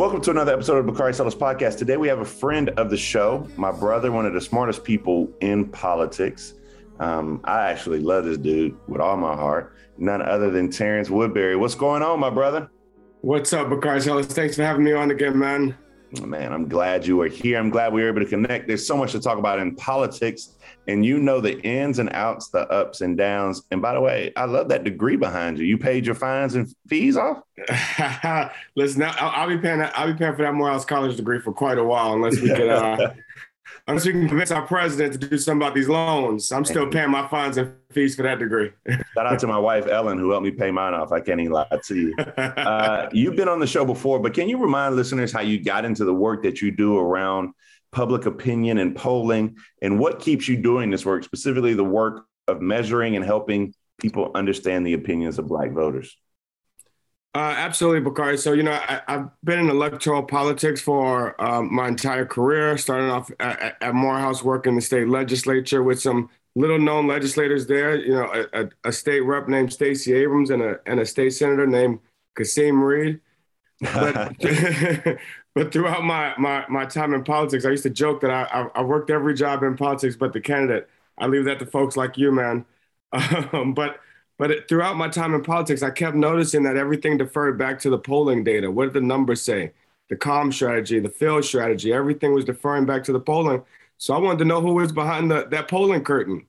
Welcome to another episode of Bakari Sellers Podcast. Today we have a friend of the show, my brother, one of the smartest people in politics. Um, I actually love this dude with all my heart. None other than Terrance Woodbury. What's going on, my brother? What's up, Bakari Sellers? Thanks for having me on again, man. Man, I'm glad you are here. I'm glad we were able to connect. There's so much to talk about in politics, and you know the ins and outs, the ups and downs. And by the way, I love that degree behind you. You paid your fines and fees off. Listen, I'll, I'll, be paying. I'll be paying for that Morehouse College degree for quite a while, unless we can uh, unless we can convince our president to do something about these loans. I'm still paying my fines and fees for that degree. Shout out to my wife Ellen, who helped me pay mine off. I can't even lie to you. Uh, you've been on the show before, but can you remind listeners how you got into the work that you do around public opinion and polling, and what keeps you doing this work, specifically the work of measuring and helping people understand the opinions of Black voters? Uh, absolutely, Bakari. So, you know, I, have been in electoral politics for um, my entire career, starting off at, at, Morehouse, working in the state legislature with some little known legislators there, you know, a, a state rep named Stacey Abrams and a, and a state senator named Kasim Reed. But, but throughout my, my, my time in politics, I used to joke that I, I, I worked every job in politics but the candidate. I leave that to folks like you, man. Um, but but throughout my time in politics, I kept noticing that everything deferred back to the polling data. What did the numbers say? The calm strategy, the field strategy, everything was deferring back to the polling. So I wanted to know who was behind the, that polling curtain.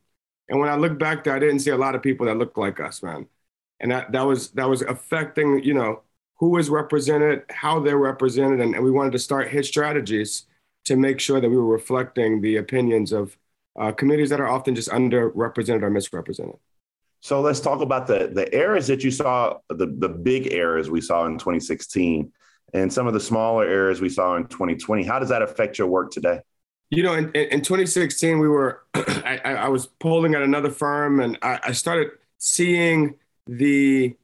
And when I looked back there, I didn't see a lot of people that looked like us, man. And that, that was that was affecting, you know, who was represented, how they're represented, and, and we wanted to start hit strategies to make sure that we were reflecting the opinions of uh, communities that are often just underrepresented or misrepresented. So let's talk about the the errors that you saw, the the big errors we saw in 2016, and some of the smaller errors we saw in 2020. How does that affect your work today? You know, in, in 2016, we were I, I, was polling at another firm, and I, I started seeing the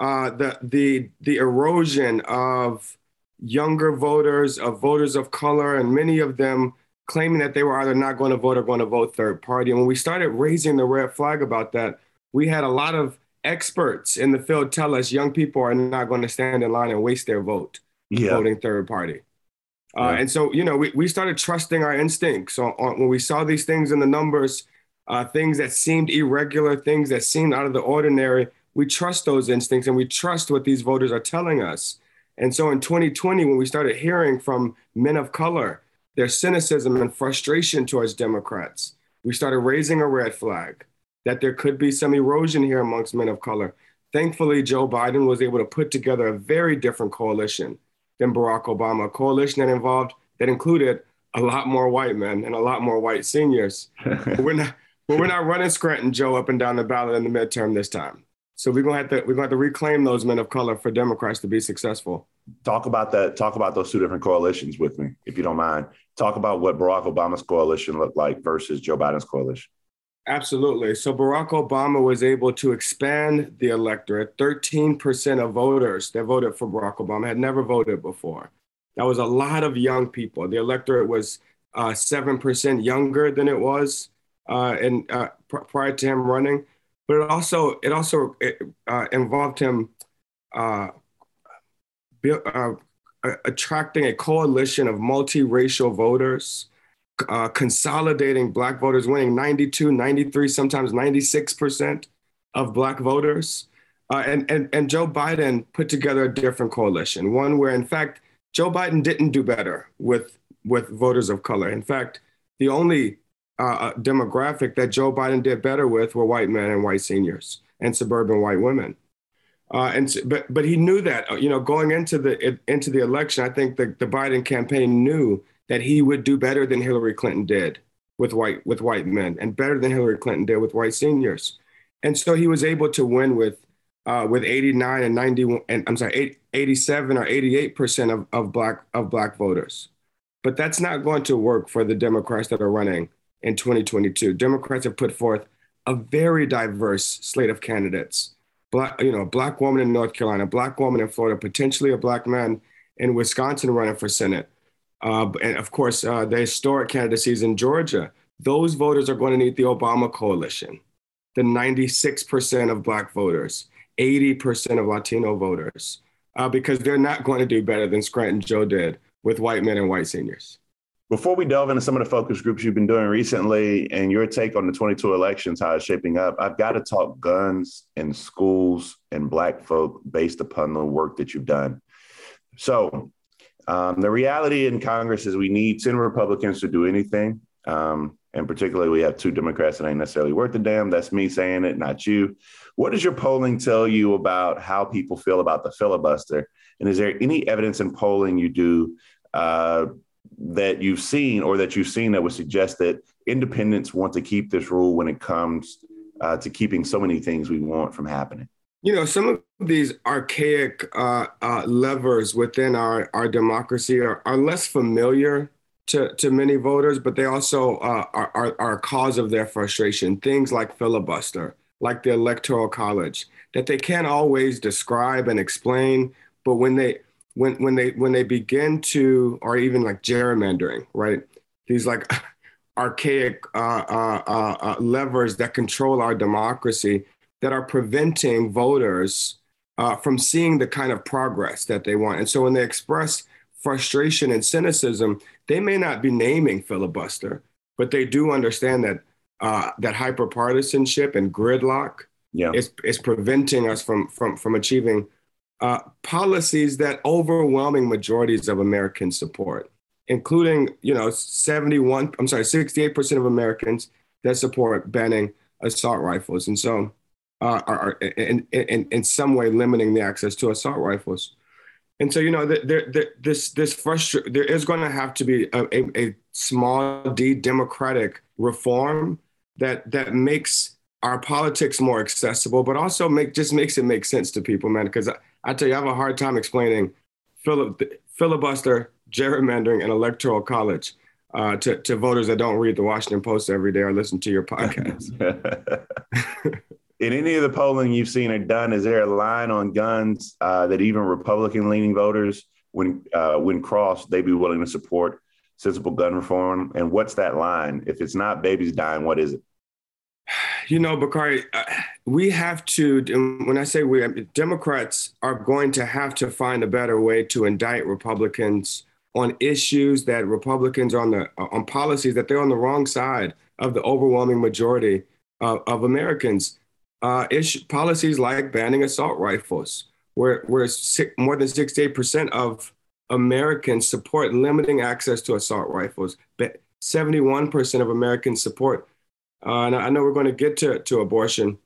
uh, the the the erosion of younger voters, of voters of color, and many of them claiming that they were either not going to vote or going to vote third party. And when we started raising the red flag about that, we had a lot of experts in the field tell us young people are not going to stand in line and waste their vote yeah. voting third party. Uh, And so, you know, we, we started trusting our instincts. So on, when we saw these things in the numbers, uh, things that seemed irregular, things that seemed out of the ordinary, we trust those instincts and we trust what these voters are telling us. And so in 2020, when we started hearing from men of color their cynicism and frustration towards Democrats, we started raising a red flag that there could be some erosion here amongst men of color. Thankfully, Joe Biden was able to put together a very different coalition than Barack Obama, a coalition that involved that included a lot more white men and a lot more white seniors. but we're not, but we're not running Scranton Joe up and down the ballot in the midterm this time. So we're gonna have to we're gonna have to reclaim those men of color for Democrats to be successful. Talk about that. Talk about those two different coalitions with me, if you don't mind. Talk about what Barack Obama's coalition looked like versus Joe Biden's coalition. Absolutely. So Barack Obama was able to expand the electorate. 13% of voters that voted for Barack Obama had never voted before. That was a lot of young people. The electorate was uh, 7% younger than it was uh, in, uh, pr- prior to him running. But it also, it also it, uh, involved him uh, uh, attracting a coalition of multiracial voters uh, consolidating black voters, winning 92, 93, sometimes 96% of black voters. Uh, and, and, and Joe Biden put together a different coalition, one where, in fact, Joe Biden didn't do better with, with voters of color. In fact, the only uh, uh demographic that Joe Biden did better with were white men and white seniors and suburban white women. Uh, and but but he knew that uh, you know going into the into the election, I think the, the Biden campaign knew that he would do better than Hillary Clinton did with white with white men, and better than Hillary Clinton did with white seniors. And so he was able to win with uh, with 89 and 91, and I'm sorry, 87 or 88 percent of, of black of black voters. But that's not going to work for the Democrats that are running in 2022. Democrats have put forth a very diverse slate of candidates. Black, you know, a black woman in North Carolina, a black woman in Florida, potentially a black man in Wisconsin running for Senate uh, and of course, uh, the historic candidacies in Georgia, those voters are going to need the Obama coalition, the 96% of Black voters, 80% of Latino voters, uh, because they're not going to do better than Scranton Joe did with white men and white seniors. Before we delve into some of the focus groups you've been doing recently and your take on the 22 elections, how it's shaping up, I've got to talk guns in schools and Black folk based upon the work that you've done. So, um, the reality in Congress is we need 10 Republicans to do anything. Um, and particularly, we have two Democrats that ain't necessarily worth a damn. That's me saying it, not you. What does your polling tell you about how people feel about the filibuster? And is there any evidence in polling you do uh, that you've seen or that you've seen that would suggest that independents want to keep this rule when it comes uh, to keeping so many things we want from happening? You know, some of these archaic uh, uh levers within our, our democracy are, are less familiar to, to many voters, but they also uh, are, are, are, a cause of their frustration. Things like filibuster, like the electoral college, that they can't always describe and explain, but when they when when they when they begin to, or even like gerrymandering, right? These like archaic uh, uh, uh, levers that control our democracy that are preventing voters uh, from seeing the kind of progress that they want. And so when they express frustration and cynicism, they may not be naming filibuster, but they do understand that uh, that hyperpartisanship and gridlock yeah. is, is preventing us from, from, from achieving uh, policies that overwhelming majorities of Americans support, including, you know, 71, I'm sorry, 68% of Americans that support banning assault rifles. And so, are, in, in, in some way limiting the access to assault rifles. And so, you know, there, there, this this frustration. There is going to have to be a, a, a, small d democratic reform that that makes our politics more accessible, but also make just makes it make sense to people, man. Because I, I, tell you, I have a hard time explaining filib- filibuster, gerrymandering, and electoral college uh, to to voters that don't read the Washington Post every day or listen to your podcast. in any of the polling you've seen or done, is there a line on guns uh, that even Republican leaning voters, when uh, when crossed, they'd be willing to support sensible gun reform? And what's that line? If it's not babies dying, what is it? You know, Bakari, uh, we have to, when I say we, Democrats are going to have to find a better way to indict Republicans on issues that Republicans on the on policies that they're on the wrong side of the overwhelming majority of Americans uh, policies like banning assault rifles, where, where more than 68% of Americans support limiting access to assault rifles. But 71% of Americans support, uh, and I know we're going to get to, to abortion,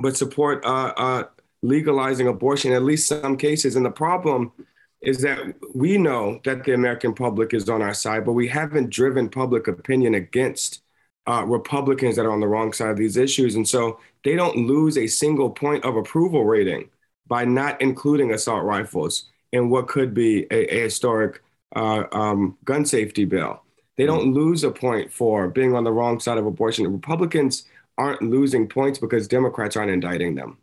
but support uh, uh, legalizing abortion at least some cases. And the problem is that we know that the American public is on our side, but we haven't driven public opinion against uh, Republicans that are on the wrong side of these issues. And so they don't lose a single point of approval rating by not including assault rifles in what could be a, a historic uh, um, gun safety bill. They don't lose a point for being on the wrong side of abortion. Republicans aren't losing points because Democrats aren't indicting them.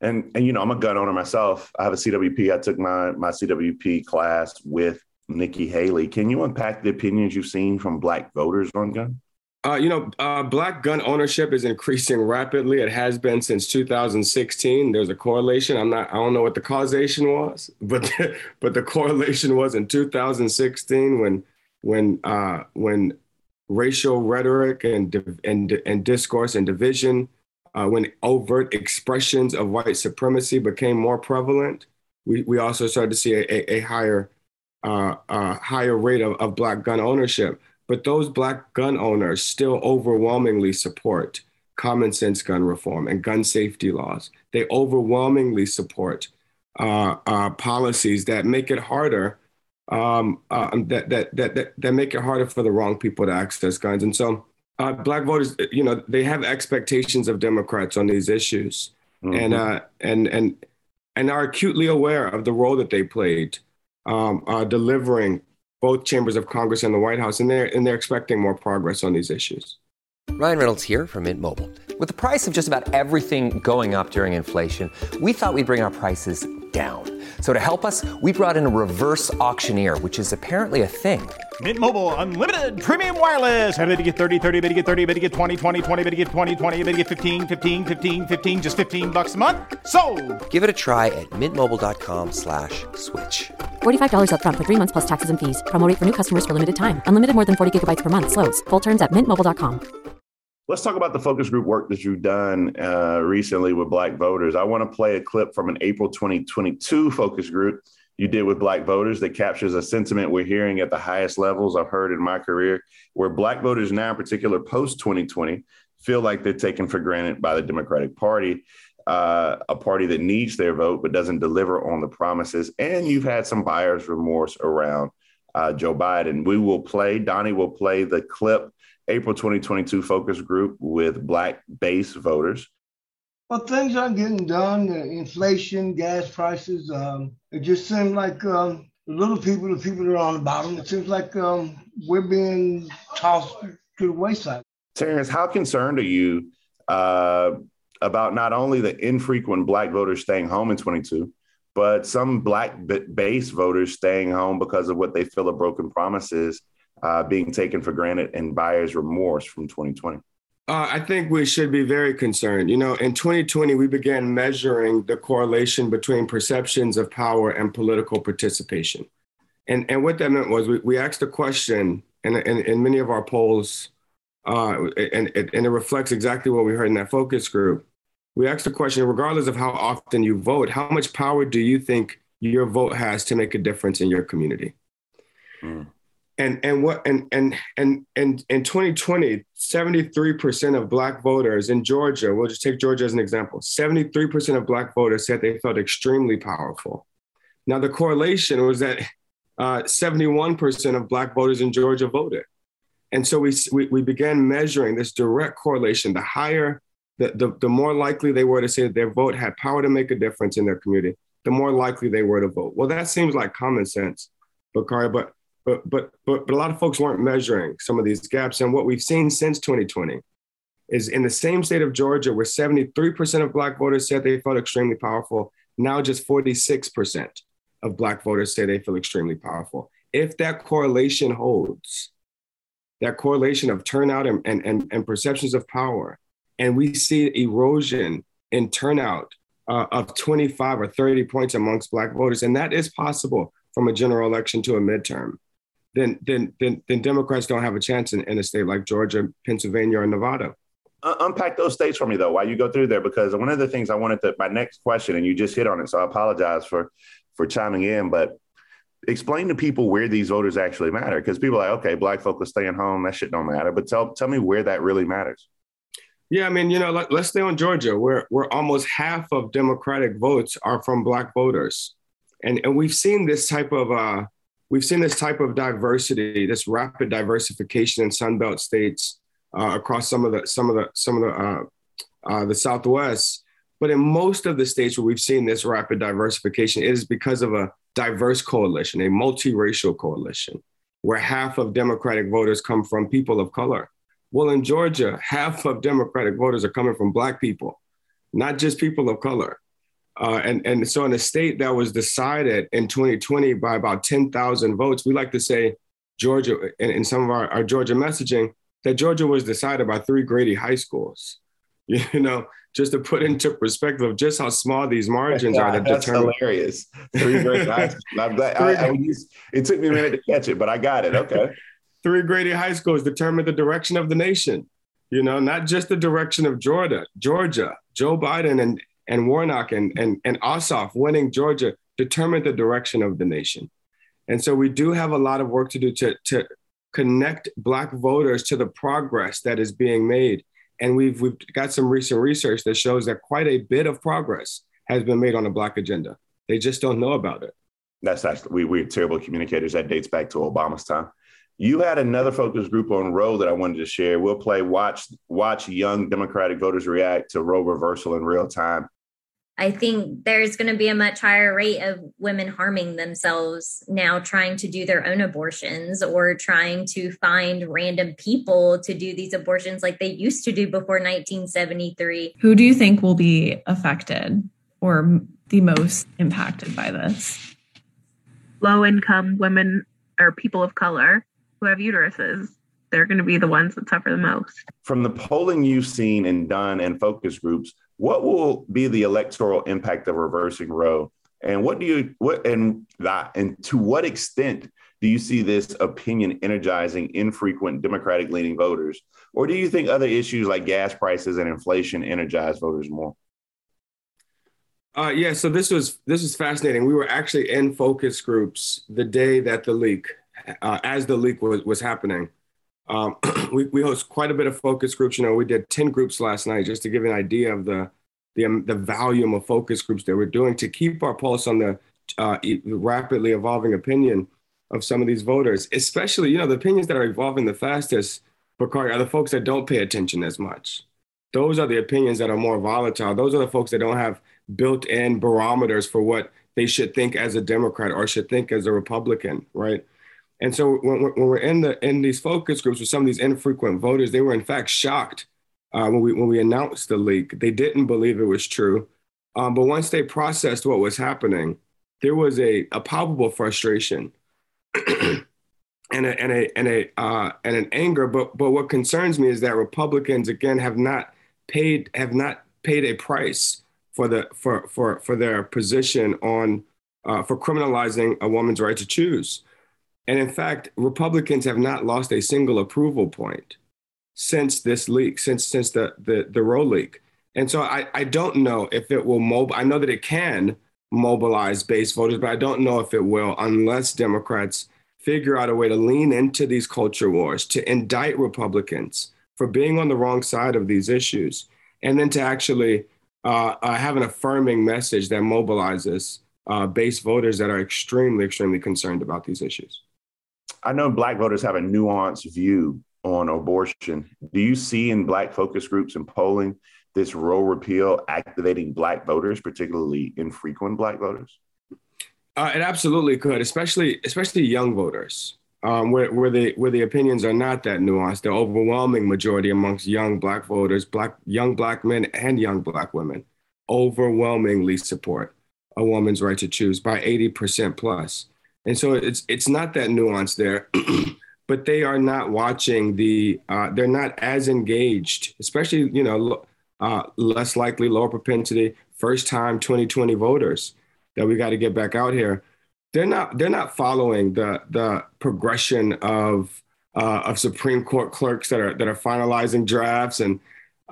And and you know, I'm a gun owner myself. I have a CWP. I took my my CWP class with Nikki Haley. Can you unpack the opinions you've seen from Black voters on gun? Uh, you know, uh, black gun ownership is increasing rapidly. It has been since 2016. There's a correlation. I'm not. I don't know what the causation was, but the, but the correlation was in 2016 when when uh, when racial rhetoric and and and discourse and division, uh, when overt expressions of white supremacy became more prevalent, we we also started to see a, a, a higher uh, uh, higher rate of, of black gun ownership. But those Black gun owners still overwhelmingly support common sense gun reform and gun safety laws. They overwhelmingly support uh, uh, policies that make it harder, um, uh, that, that, that, that, that make it harder for the wrong people to access guns. And so uh, Black voters, you know, they have expectations of Democrats on these issues mm-hmm. and, uh, and, and, and are acutely aware of the role that they played um, uh, delivering both chambers of Congress and the White House, and they're and they're expecting more progress on these issues. Ryan Reynolds here from Mint Mobile. With the price of just about everything going up during inflation, we thought we'd bring our prices down. So to help us, we brought in a reverse auctioneer, which is apparently a thing. Mint Mobile unlimited premium wireless. Ready to get 30, 30, bit to get 30, bit to get 20, 20, 20, bit to get 20, 20, bit to get 15, 15, 15, 15 just 15 bucks a month. So, Give it a try at mintmobile.com/switch. slash $45 up front for 3 months plus taxes and fees. Promo for new customers for limited time. Unlimited more than 40 gigabytes per month slows. Full terms at mintmobile.com. Let's talk about the focus group work that you've done uh, recently with Black voters. I want to play a clip from an April 2022 focus group you did with Black voters that captures a sentiment we're hearing at the highest levels I've heard in my career, where Black voters now, in particular post 2020, feel like they're taken for granted by the Democratic Party, uh, a party that needs their vote but doesn't deliver on the promises. And you've had some buyer's remorse around uh, Joe Biden. We will play, Donnie will play the clip, April 2022 focus group with Black base voters. Well, things aren't getting done. Inflation, gas prices. Um, it just seems like um, the little people, the people that are on the bottom, it seems like um, we're being tossed to the wayside. Terrance, how concerned are you uh, about not only the infrequent Black voters staying home in 22, but some Black base voters staying home because of what they feel are broken promises uh, being taken for granted and buyer's remorse from 2020? Uh, I think we should be very concerned. You know, in 2020, we began measuring the correlation between perceptions of power and political participation. And, and what that meant was we, we asked a question in, in, in many of our polls, uh, and, and it reflects exactly what we heard in that focus group. We asked the question, regardless of how often you vote, how much power do you think your vote has to make a difference in your community? Mm. And and what and and and and in 2020 73% of black voters in georgia we'll just take georgia as an example 73% of black voters said they felt extremely powerful. Now the correlation was that uh, 71% of black voters in georgia voted. And so we, we, we began measuring this direct correlation. The higher the, the, the more likely they were to say that their vote had power to make a difference in their community the more likely they were to vote well that seems like common sense Bakari, but but but but but a lot of folks weren't measuring some of these gaps. And what we've seen since 2020 is in the same state of Georgia, where 73% of Black voters said they felt extremely powerful. Now, just 46% of Black voters say they feel extremely powerful. If that correlation holds, that correlation of turnout and, and, and, and perceptions of power, and we see erosion in turnout uh, of 25 or 30 points amongst Black voters, and that is possible from a general election to a midterm then then then, then Democrats don't have a chance in, in a state like Georgia, Pennsylvania, or Nevada. Uh, unpack those states for me though while you go through there because one of the things I wanted to my next question and you just hit on it so I apologize for for chiming in but explain to people where these voters actually matter because people are like okay black folks are staying home that shit don't matter but tell tell me where that really matters. Yeah, I mean, you know, let, us stay on Georgia, where where almost half of Democratic votes are from Black voters, and and we've seen this type of uh, we've seen this type of diversity, this rapid diversification in Sunbelt states uh, across some of the some of the some of the uh, uh, the Southwest. But in most of the states where we've seen this rapid diversification, it is because of a diverse coalition, a multiracial coalition, where half of Democratic voters come from people of color. Well, in Georgia, half of Democratic voters are coming from Black people, not just people of color. Uh, and, and so in a state that was decided in 2020 by about 10,000 votes, we like to say Georgia, in, in some of our, our Georgia messaging, that Georgia was decided by three Grady high schools. You know, just to put into perspective of just how small these margins yeah, are. That that's determine- hilarious. Three Grady high schools. I'm glad, I, I it took me a minute to catch it, but I got it. Okay. Three Grady high schools determined the direction of the nation. You know, not just the direction of Georgia, Georgia, Joe Biden and and Warnock and, and, and Ossoff winning Georgia determined the direction of the nation. And so we do have a lot of work to do to, to connect Black voters to the progress that is being made. And we've, we've got some recent research that shows that quite a bit of progress has been made on the Black agenda. They just don't know about it. That's actually, we, we're terrible communicators. That dates back to Obama's time. You had another focus group on Roe that I wanted to share. We'll play watch watch young Democratic voters react to Roe reversal in real time. I think there's going to be a much higher rate of women harming themselves now trying to do their own abortions or trying to find random people to do these abortions like they used to do before 1973. Who do you think will be affected or the most impacted by this? Low income women or people of color who have uteruses. They're going to be the ones that suffer the most. From the polling you've seen and done and focus groups, what will be the electoral impact of reversing Roe? And what do you what and that and to what extent do you see this opinion energizing infrequent Democratic leaning voters? Or do you think other issues like gas prices and inflation energize voters more? Uh, yeah, so this was this was fascinating. We were actually in focus groups the day that the leak, uh, as the leak was was happening. Um, we we host quite a bit of focus groups. You know, we did ten groups last night just to give an idea of the the um, the volume of focus groups that we're doing to keep our pulse on the uh, rapidly evolving opinion of some of these voters, especially you know the opinions that are evolving the fastest. Bakari are the folks that don't pay attention as much. Those are the opinions that are more volatile. Those are the folks that don't have built in barometers for what they should think as a Democrat or should think as a Republican, right? And so when, when we're in the in these focus groups with some of these infrequent voters, they were in fact shocked uh, when we when we announced the leak. They didn't believe it was true, um, but once they processed what was happening, there was a, a palpable frustration and a and a and a uh, and an anger. But but what concerns me is that Republicans again have not paid have not paid a price for the for for for their position on uh, for criminalizing a woman's right to choose. And in fact, Republicans have not lost a single approval point since this leak, since since the the, the Roe leak. And so I, I don't know if it will mob. I know that it can mobilize base voters, but I don't know if it will unless Democrats figure out a way to lean into these culture wars, to indict Republicans for being on the wrong side of these issues, and then to actually uh, uh, have an affirming message that mobilizes uh, base voters that are extremely, extremely concerned about these issues. I know Black voters have a nuanced view on abortion. Do you see in Black focus groups and polling this Roe repeal activating Black voters, particularly infrequent Black voters? Uh, it absolutely could, especially especially young voters, um, where where the where the opinions are not that nuanced. The overwhelming majority amongst young Black voters, Black young Black men and young Black women, overwhelmingly support a woman's right to choose by eighty percent plus. And so it's it's not that nuanced there. but they are not watching the uh, they're not as engaged especially you know uh, less likely lower propensity first time 2020 voters that we got to get back out here they're not they're not following the the progression of uh, of Supreme Court clerks that are that are finalizing drafts and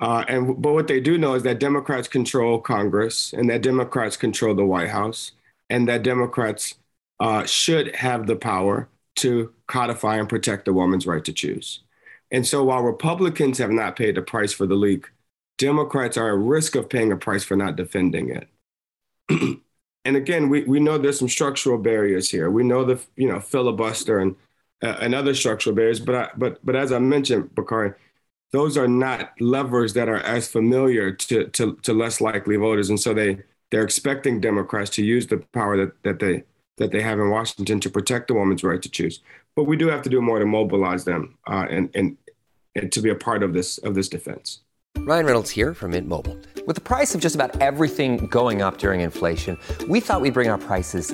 uh, and but what they do know is that Democrats control Congress and that Democrats control the White House and that Democrats uh, should have the power to codify and protect the woman's right to choose. And so while Republicans have not paid the price for the leak, Democrats are at risk of paying a price for not defending it. and again, we, we know there's some structural barriers here. We know the you know filibuster and uh, and other structural barriers, but I, but but as I mentioned, Bakari, those are not levers that are as familiar to, to, to less likely voters, and so they they're expecting Democrats to use the power that, that they that they have in Washington to protect the woman's right to choose. But we do have to do more to mobilize them uh, and, and and to be a part of this of this defense. Ryan Reynolds here from Mint Mobile. With the price of just about everything going up during inflation, we thought we'd bring our prices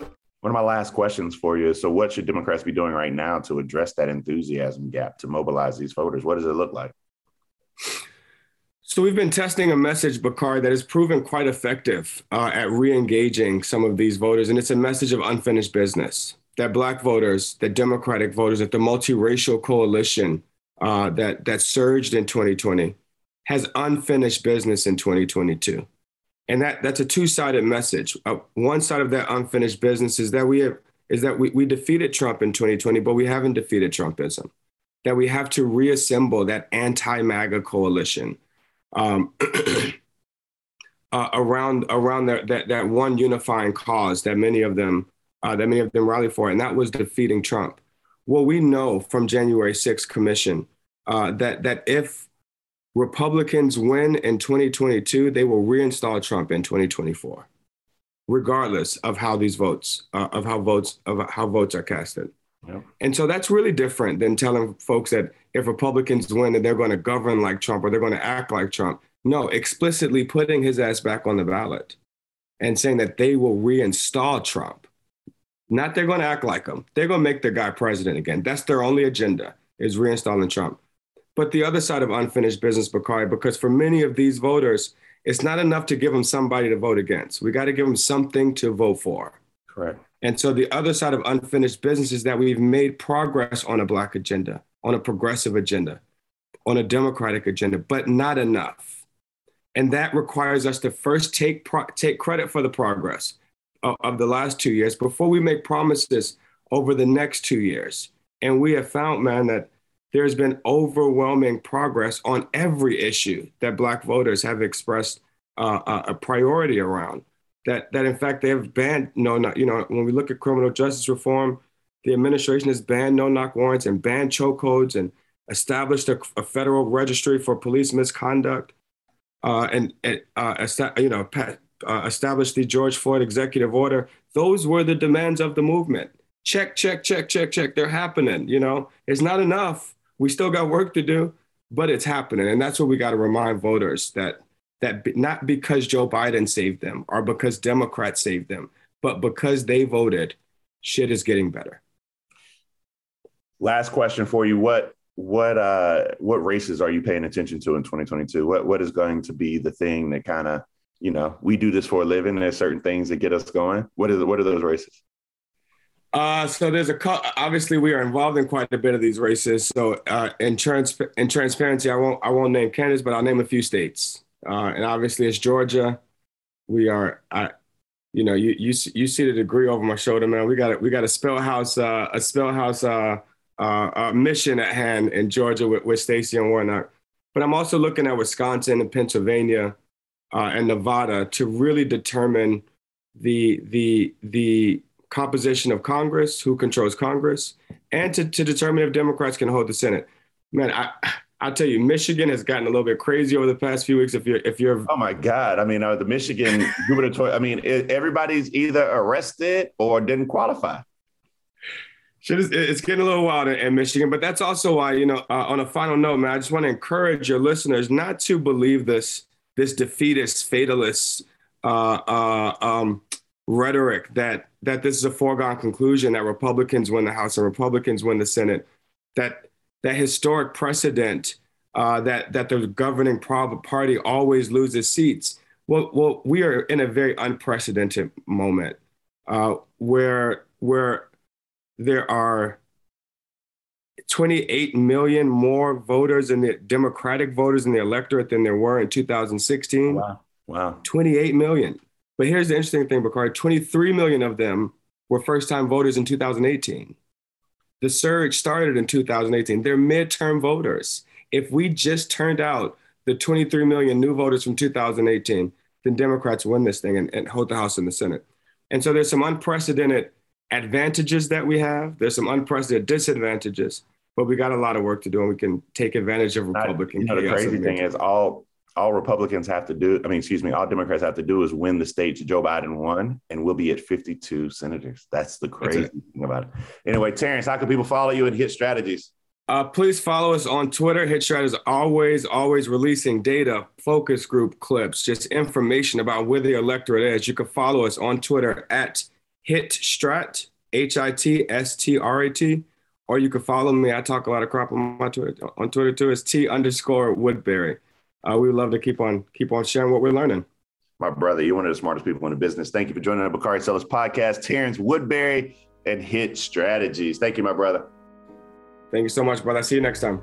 One of my last questions for you is so what should Democrats be doing right now to address that enthusiasm gap to mobilize these voters? What does it look like? So we've been testing a message, Bakar, that has proven quite effective uh, at re-engaging some of these voters, and it's a message of unfinished business. That Black voters, that Democratic voters, that the multiracial coalition uh, that that surged in 2020 has unfinished business in 2022, and that that's a two-sided message. Uh, one side of that unfinished business is that we have is that we, we defeated Trump in 2020, but we haven't defeated Trumpism. That we have to reassemble that anti-MAGA coalition um, uh, around around that, that that one unifying cause that many of them uh, that many of them rally for, and that was defeating Trump. Well, we know from January 6th commission uh, that that if Republicans win in 2022, they will reinstall Trump in 2024, regardless of how these votes uh, of how votes of how votes are casted. Yep. And so that's really different than telling folks that if Republicans win, that they're going to govern like Trump or they're going to act like Trump. No, explicitly putting his ass back on the ballot and saying that they will reinstall Trump. Not they're going to act like him. They're going to make the guy president again. That's their only agenda is reinstalling Trump. But the other side of unfinished business, Bakari, because for many of these voters, it's not enough to give them somebody to vote against. We got to give them something to vote for. Correct. And so the other side of unfinished business is that we've made progress on a Black agenda, on a progressive agenda, on a Democratic agenda, but not enough. And that requires us to first take, pro- take credit for the progress of, of the last two years before we make promises over the next two years. And we have found, man, that there's been overwhelming progress on every issue that Black voters have expressed uh, a priority around. That, that in fact they have banned no knock. You know, when we look at criminal justice reform, the administration has banned no knock warrants and banned chokeholds and established a, a federal registry for police misconduct, uh, and, uh, you know, uh, established the George Floyd executive order. Those were the demands of the movement. Check, check, check, check, check. They're happening. You know, it's not enough we still got work to do, but it's happening. And that's what we got to remind voters that that not because Joe Biden saved them or because Democrats saved them, but because they voted, shit is getting better. Last question for you. What what uh what races are you paying attention to in 2022? What what is going to be the thing that kind of, you know, we do this for a living. There's certain things that get us going. What is what are those races? Uh, so there's a obviously we are involved in quite a bit of these races. So uh, in, trans- in transparency, I won't I won't name candidates, but I'll name a few states. Uh, and obviously it's Georgia. We are, I, you know, you you you see the degree over my shoulder, man. We got a, we got a Spellhouse uh, a Spellhouse uh, uh, uh, mission at hand in Georgia with, with Stacey and Warnock. But I'm also looking at Wisconsin and Pennsylvania uh, and Nevada to really determine the the the composition of Congress, who controls Congress, and to, to determine if Democrats can hold the Senate. Man, I, I'll tell you, Michigan has gotten a little bit crazy over the past few weeks. If you're, if you're, oh my God, I mean, uh, the Michigan gubernatorial, I mean, everybody's either arrested or didn't qualify. it's getting a little wild in, Michigan, but that's also why, you know, uh, on a final note, man, I just want to encourage your listeners not to believe this this defeatist, fatalist uh, uh, um, rhetoric that that this is a foregone conclusion that Republicans win the House and Republicans win the Senate, that that historic precedent uh, that that the governing party always loses seats. Well, well, we are in a very unprecedented moment uh, where where there are 28 million more voters in the Democratic voters in the electorate than there were in 2016. Wow. Wow. 28 million. But here's the interesting thing, Bakari 23 million of them were first time voters in 2018. The surge started in 2018. They're midterm voters. If we just turned out the 23 million new voters from 2018, then Democrats win this thing and, and hold the House and the Senate. And so there's some unprecedented advantages that we have. There's some unprecedented disadvantages, but we got a lot of work to do, and we can take advantage of Republican. I, you know, the crazy thing is all all Republicans have to do, I mean, excuse me, all Democrats have to do is win the states Joe Biden won, and we'll be at 52 senators. That's the crazy That's thing about it. Anyway, Terrance, how can people follow you and hit strategies? Uh, please follow us on Twitter. Hit Strategies always, always releasing data, focus group clips, just information about where the electorate is. You can follow us on Twitter at HitStrat, H I T S T R A T, or you can follow me. I talk a lot of crap on my Twitter. On Twitter too, it's T underscore Woodbury uh, we would love to keep on keep on sharing what we're learning. My brother, you're one of the smartest people in the business. Thank you for joining the Bakari Sellers podcast. Terrance Woodbury and Hit Strategies. Thank you, my brother. Thank you so much, brother. See you next time.